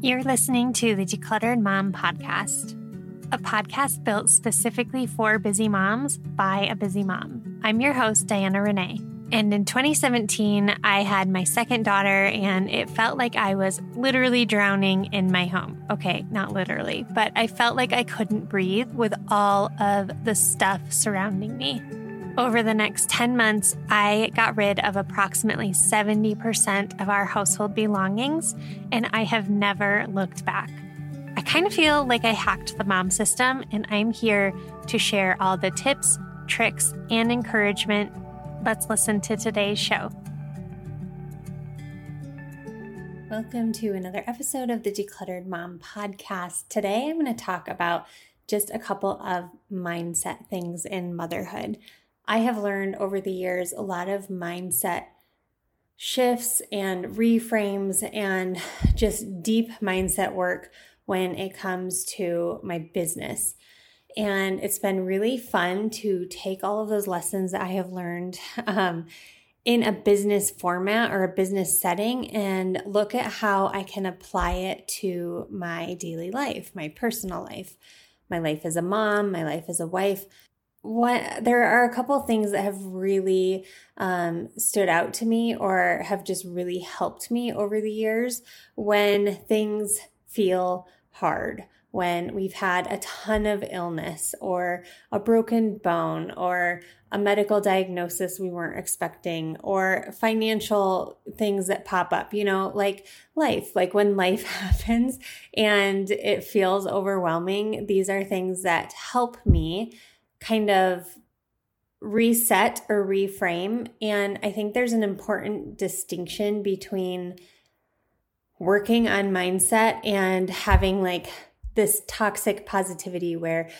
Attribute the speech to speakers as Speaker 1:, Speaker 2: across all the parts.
Speaker 1: You're listening to the Decluttered Mom Podcast, a podcast built specifically for busy moms by a busy mom. I'm your host, Diana Rene. And in 2017, I had my second daughter, and it felt like I was literally drowning in my home. Okay, not literally, but I felt like I couldn't breathe with all of the stuff surrounding me. Over the next 10 months, I got rid of approximately 70% of our household belongings, and I have never looked back. I kind of feel like I hacked the mom system, and I'm here to share all the tips, tricks, and encouragement Let's listen to today's show. Welcome to another episode of the Decluttered Mom podcast. Today I'm going to talk about just a couple of mindset things in motherhood. I have learned over the years a lot of mindset shifts and reframes and just deep mindset work when it comes to my business. And it's been really fun to take all of those lessons that I have learned um, in a business format or a business setting and look at how I can apply it to my daily life, my personal life, my life as a mom, my life as a wife. What there are a couple things that have really um, stood out to me or have just really helped me over the years when things feel hard when we've had a ton of illness or a broken bone or a medical diagnosis we weren't expecting or financial things that pop up, you know, like life, like when life happens and it feels overwhelming. These are things that help me kind of reset or reframe. And I think there's an important distinction between working on mindset and having like this toxic positivity where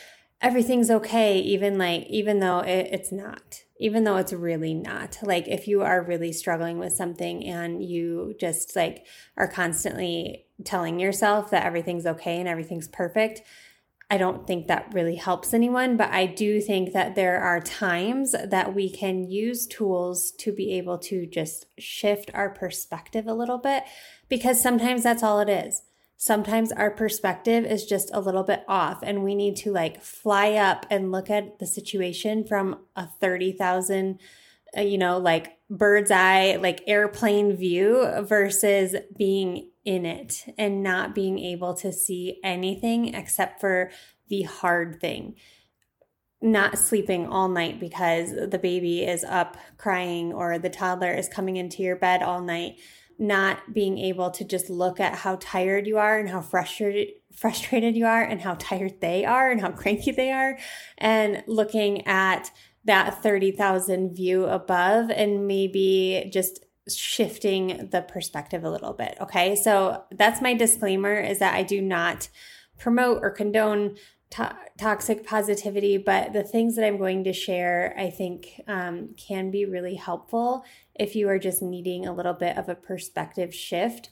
Speaker 1: everything's okay even like even though it, it's not even though it's really not like if you are really struggling with something and you just like are constantly telling yourself that everything's okay and everything's perfect I don't think that really helps anyone, but I do think that there are times that we can use tools to be able to just shift our perspective a little bit because sometimes that's all it is. Sometimes our perspective is just a little bit off and we need to like fly up and look at the situation from a 30,000 uh, you know like bird's eye like airplane view versus being in it and not being able to see anything except for the hard thing. Not sleeping all night because the baby is up crying or the toddler is coming into your bed all night. Not being able to just look at how tired you are and how frustrated frustrated you are and how tired they are and how cranky they are and looking at that 30,000 view above and maybe just shifting the perspective a little bit okay so that's my disclaimer is that I do not promote or condone to- toxic positivity, but the things that I'm going to share, I think, um, can be really helpful if you are just needing a little bit of a perspective shift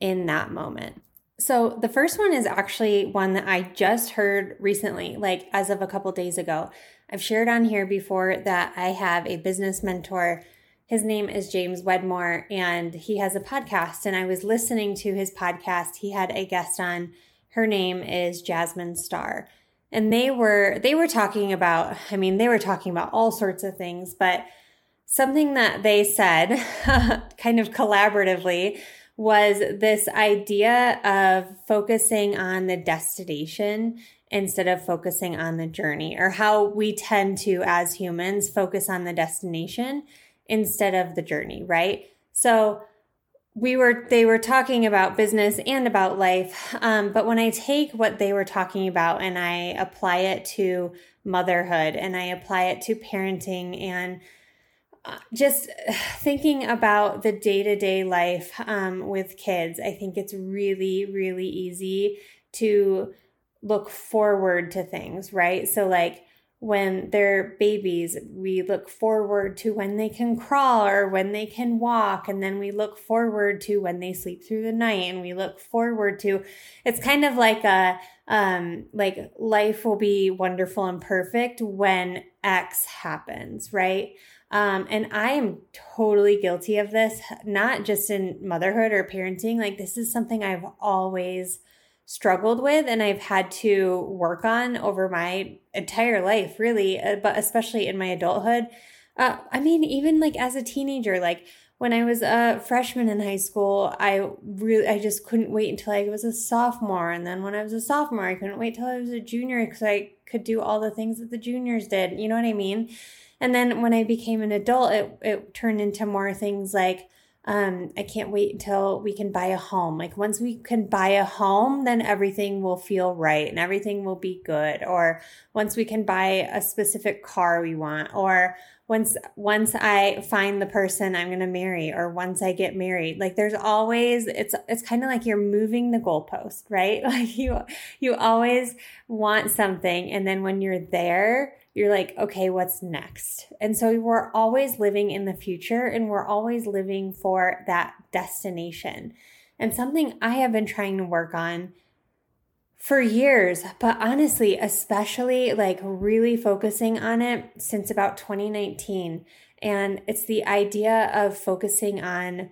Speaker 1: in that moment. So, the first one is actually one that I just heard recently, like as of a couple days ago. I've shared on here before that I have a business mentor. His name is James Wedmore, and he has a podcast. And I was listening to his podcast. He had a guest on her name is Jasmine Star. And they were they were talking about I mean they were talking about all sorts of things, but something that they said kind of collaboratively was this idea of focusing on the destination instead of focusing on the journey or how we tend to as humans focus on the destination instead of the journey, right? So we were they were talking about business and about life um, but when i take what they were talking about and i apply it to motherhood and i apply it to parenting and uh, just thinking about the day-to-day life um, with kids i think it's really really easy to look forward to things right so like when they're babies, we look forward to when they can crawl or when they can walk. And then we look forward to when they sleep through the night. And we look forward to it's kind of like a, um, like life will be wonderful and perfect when X happens, right? Um, and I am totally guilty of this, not just in motherhood or parenting. Like, this is something I've always struggled with and I've had to work on over my entire life, really, uh, but especially in my adulthood. Uh, I mean, even like as a teenager, like when I was a freshman in high school, I really, I just couldn't wait until I was a sophomore. And then when I was a sophomore, I couldn't wait till I was a junior because I could do all the things that the juniors did. You know what I mean? And then when I became an adult, it, it turned into more things like, um, I can't wait until we can buy a home. Like once we can buy a home, then everything will feel right and everything will be good. Or once we can buy a specific car we want, or once once I find the person I'm going to marry or once I get married like there's always it's it's kind of like you're moving the goalpost right like you you always want something and then when you're there you're like okay what's next and so we're always living in the future and we're always living for that destination and something I have been trying to work on for years, but honestly, especially like really focusing on it since about 2019. And it's the idea of focusing on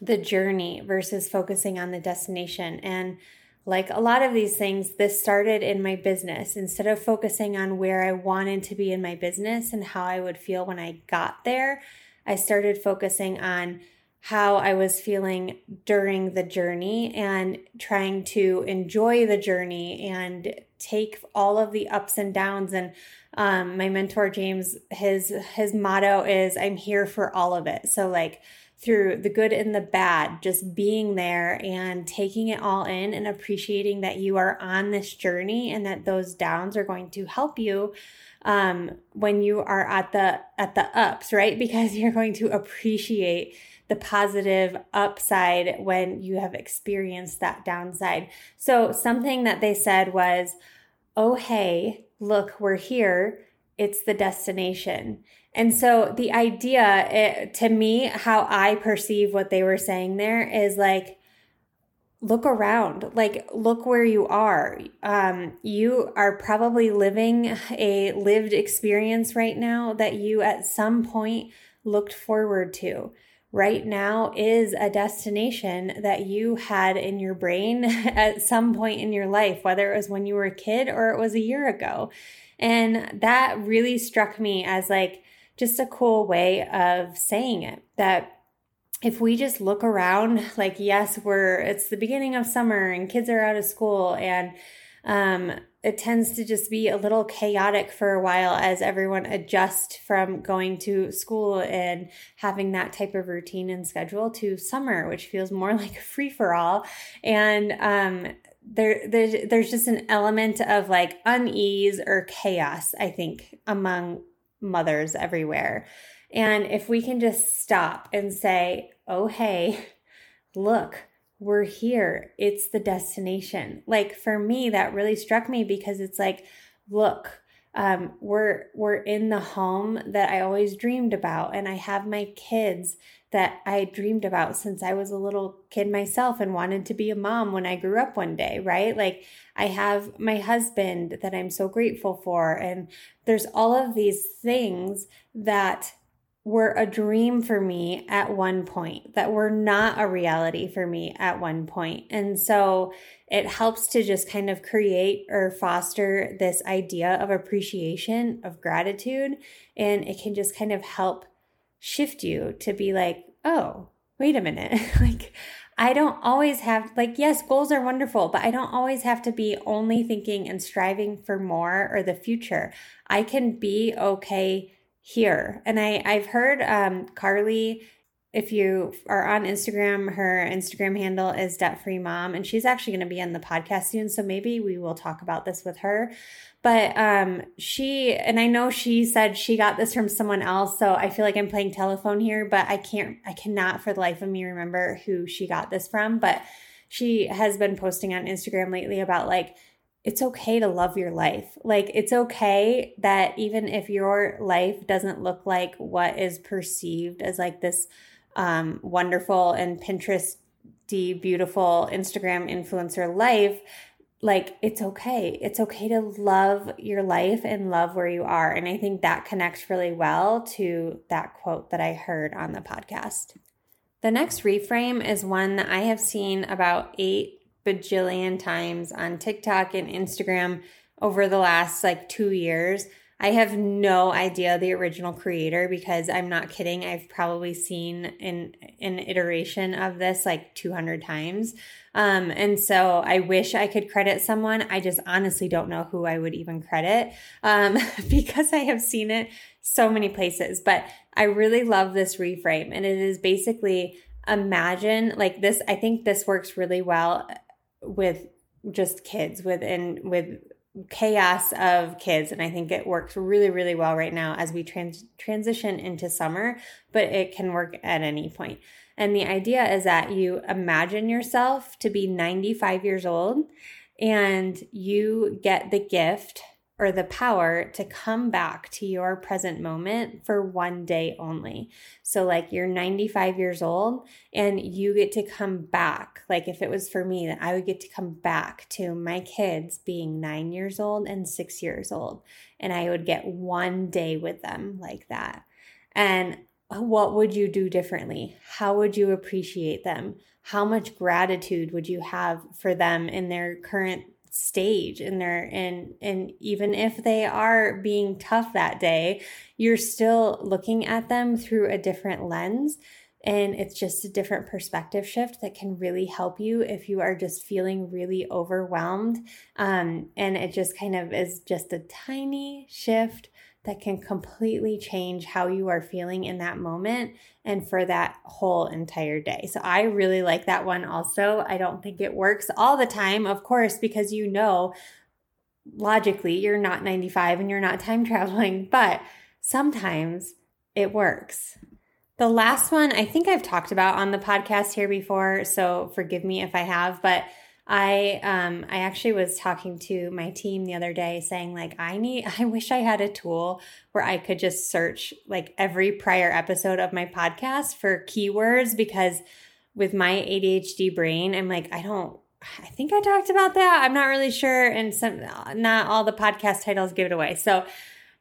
Speaker 1: the journey versus focusing on the destination. And like a lot of these things, this started in my business. Instead of focusing on where I wanted to be in my business and how I would feel when I got there, I started focusing on how I was feeling during the journey and trying to enjoy the journey and take all of the ups and downs and um, my mentor James his his motto is I'm here for all of it so like through the good and the bad just being there and taking it all in and appreciating that you are on this journey and that those downs are going to help you um, when you are at the at the ups right because you're going to appreciate the positive upside when you have experienced that downside. So, something that they said was, Oh, hey, look, we're here. It's the destination. And so, the idea it, to me, how I perceive what they were saying there is like, look around like look where you are um, you are probably living a lived experience right now that you at some point looked forward to right now is a destination that you had in your brain at some point in your life, whether it was when you were a kid or it was a year ago. And that really struck me as like just a cool way of saying it that if we just look around, like, yes, we're, it's the beginning of summer and kids are out of school and, um, it tends to just be a little chaotic for a while as everyone adjusts from going to school and having that type of routine and schedule to summer, which feels more like a free for all. And um, there, there's, there's just an element of like unease or chaos, I think, among mothers everywhere. And if we can just stop and say, oh, hey, look, we're here. It's the destination. Like for me, that really struck me because it's like, look, um, we're we're in the home that I always dreamed about, and I have my kids that I dreamed about since I was a little kid myself and wanted to be a mom when I grew up one day, right? Like I have my husband that I'm so grateful for, and there's all of these things that were a dream for me at one point, that were not a reality for me at one point. And so it helps to just kind of create or foster this idea of appreciation, of gratitude. And it can just kind of help shift you to be like, oh, wait a minute. like, I don't always have, like, yes, goals are wonderful, but I don't always have to be only thinking and striving for more or the future. I can be okay here. And I, I've heard um, Carly, if you are on Instagram, her Instagram handle is debt free mom, and she's actually going to be on the podcast soon. So maybe we will talk about this with her. But um, she, and I know she said she got this from someone else. So I feel like I'm playing telephone here, but I can't, I cannot for the life of me remember who she got this from. But she has been posting on Instagram lately about like, it's okay to love your life. Like, it's okay that even if your life doesn't look like what is perceived as like this um, wonderful and Pinterest beautiful Instagram influencer life, like it's okay. It's okay to love your life and love where you are. And I think that connects really well to that quote that I heard on the podcast. The next reframe is one that I have seen about eight bajillion times on TikTok and Instagram over the last like two years. I have no idea the original creator because I'm not kidding. I've probably seen an, an iteration of this like 200 times. Um, and so I wish I could credit someone. I just honestly don't know who I would even credit um, because I have seen it so many places. But I really love this reframe. And it is basically imagine like this. I think this works really well with just kids within with chaos of kids. And i think it works really really well right now as we trans- transition into summer but it can work at any point. And the idea is that you imagine yourself to be 95 years old and you get the gift or the power to come back to your present moment for one day only. So, like, you're 95 years old and you get to come back. Like, if it was for me, then I would get to come back to my kids being nine years old and six years old. And I would get one day with them like that. And what would you do differently? How would you appreciate them? How much gratitude would you have for them in their current stage and they're and and even if they are being tough that day you're still looking at them through a different lens. And it's just a different perspective shift that can really help you if you are just feeling really overwhelmed. Um, and it just kind of is just a tiny shift that can completely change how you are feeling in that moment and for that whole entire day. So I really like that one also. I don't think it works all the time, of course, because you know logically you're not 95 and you're not time traveling, but sometimes it works. The last one I think I've talked about on the podcast here before, so forgive me if I have, but I um I actually was talking to my team the other day saying like I need I wish I had a tool where I could just search like every prior episode of my podcast for keywords because with my ADHD brain I'm like I don't I think I talked about that. I'm not really sure and some not all the podcast titles give it away. So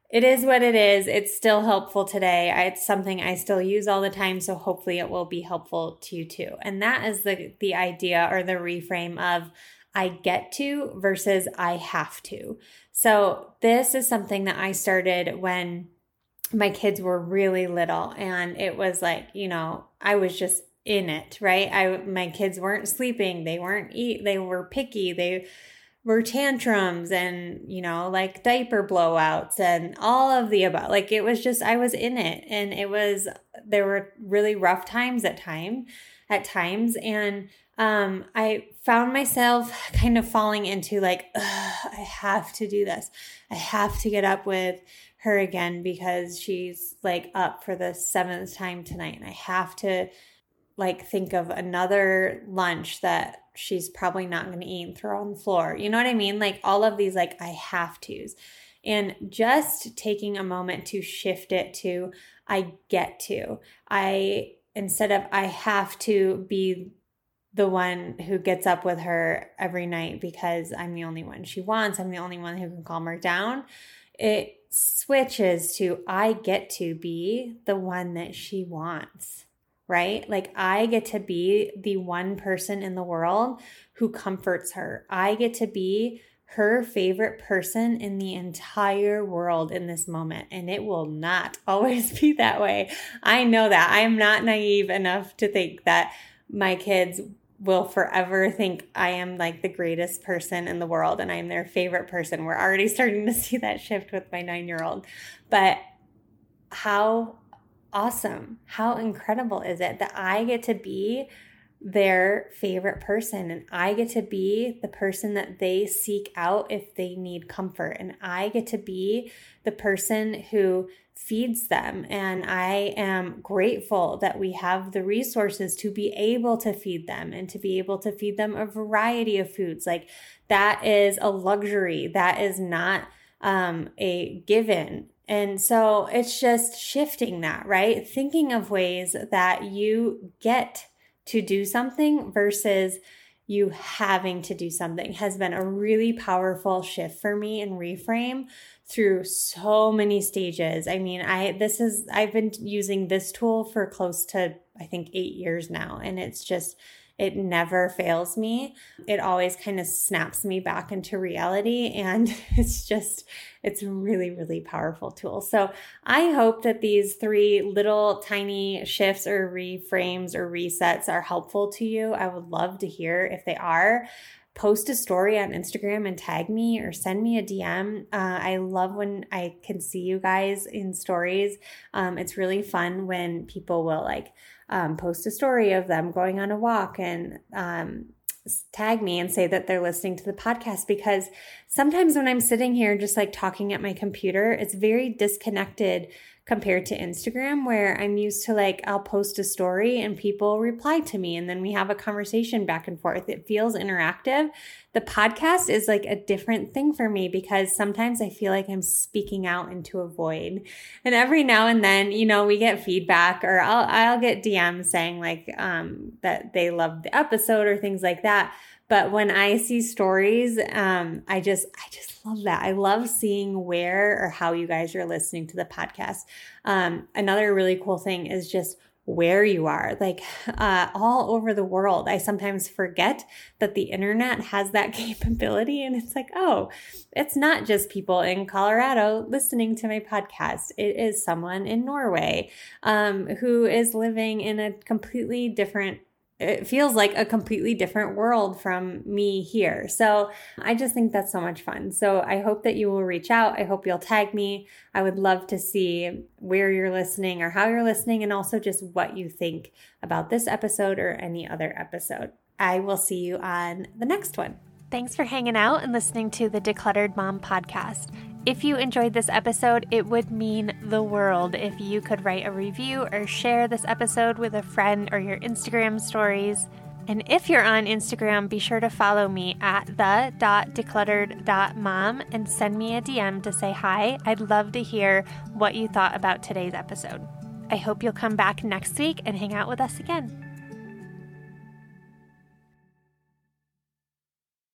Speaker 1: it is what it is. It's still helpful today. It's something I still use all the time, so hopefully it will be helpful to you too. And that is the the idea or the reframe of I get to versus I have to. So this is something that I started when my kids were really little and it was like, you know, I was just in it, right? I my kids weren't sleeping, they weren't eat, they were picky. They were tantrums and you know like diaper blowouts and all of the above. Like it was just i was in it. And it was there were really rough times at time at times. And um i found myself kind of falling into like i have to do this. I have to get up with her again because she's like up for the seventh time tonight. And i have to like think of another lunch that she's probably not going to eat and throw on the floor. You know what I mean? Like all of these, like I have to's. And just taking a moment to shift it to I get to. I, instead of I have to be the one who gets up with her every night because I'm the only one she wants, I'm the only one who can calm her down. It switches to I get to be the one that she wants right? Like I get to be the one person in the world who comforts her. I get to be her favorite person in the entire world in this moment. And it will not always be that way. I know that. I am not naive enough to think that my kids will forever think I am like the greatest person in the world and I'm their favorite person. We're already starting to see that shift with my nine year old. But how awesome. How incredible is it that I get to be their favorite person and I get to be the person that they seek out if they need comfort. And I get to be the person who feeds them. And I am grateful that we have the resources to be able to feed them and to be able to feed them a variety of foods. Like that is a luxury. That is not um, a given and so it's just shifting that, right? Thinking of ways that you get to do something versus you having to do something has been a really powerful shift for me in reframe through so many stages. I mean, I this is I've been using this tool for close to I think 8 years now and it's just it never fails me. It always kind of snaps me back into reality. And it's just, it's a really, really powerful tool. So I hope that these three little tiny shifts or reframes or resets are helpful to you. I would love to hear if they are post a story on Instagram and tag me or send me a DM. Uh, I love when I can see you guys in stories. Um, it's really fun when people will like um, post a story of them going on a walk and um, tag me and say that they're listening to the podcast because sometimes when I'm sitting here just like talking at my computer, it's very disconnected compared to Instagram, where I'm used to like, I'll post a story and people reply to me and then we have a conversation back and forth. It feels interactive. The podcast is like a different thing for me because sometimes I feel like I'm speaking out into a void. And every now and then, you know, we get feedback or I'll, I'll get DMs saying like, um, that they love the episode or things like that. But when I see stories, um, I just I just love that. I love seeing where or how you guys are listening to the podcast. Um, another really cool thing is just where you are, like uh, all over the world. I sometimes forget that the internet has that capability, and it's like, oh, it's not just people in Colorado listening to my podcast. It is someone in Norway um, who is living in a completely different it feels like a completely different world from me here. So I just think that's so much fun. So I hope that you will reach out. I hope you'll tag me. I would love to see where you're listening or how you're listening, and also just what you think about this episode or any other episode. I will see you on the next one. Thanks for hanging out and listening to the Decluttered Mom podcast. If you enjoyed this episode, it would mean the world if you could write a review or share this episode with a friend or your Instagram stories. And if you're on Instagram, be sure to follow me at the.decluttered.mom and send me a DM to say hi. I'd love to hear what you thought about today's episode. I hope you'll come back next week and hang out with us again.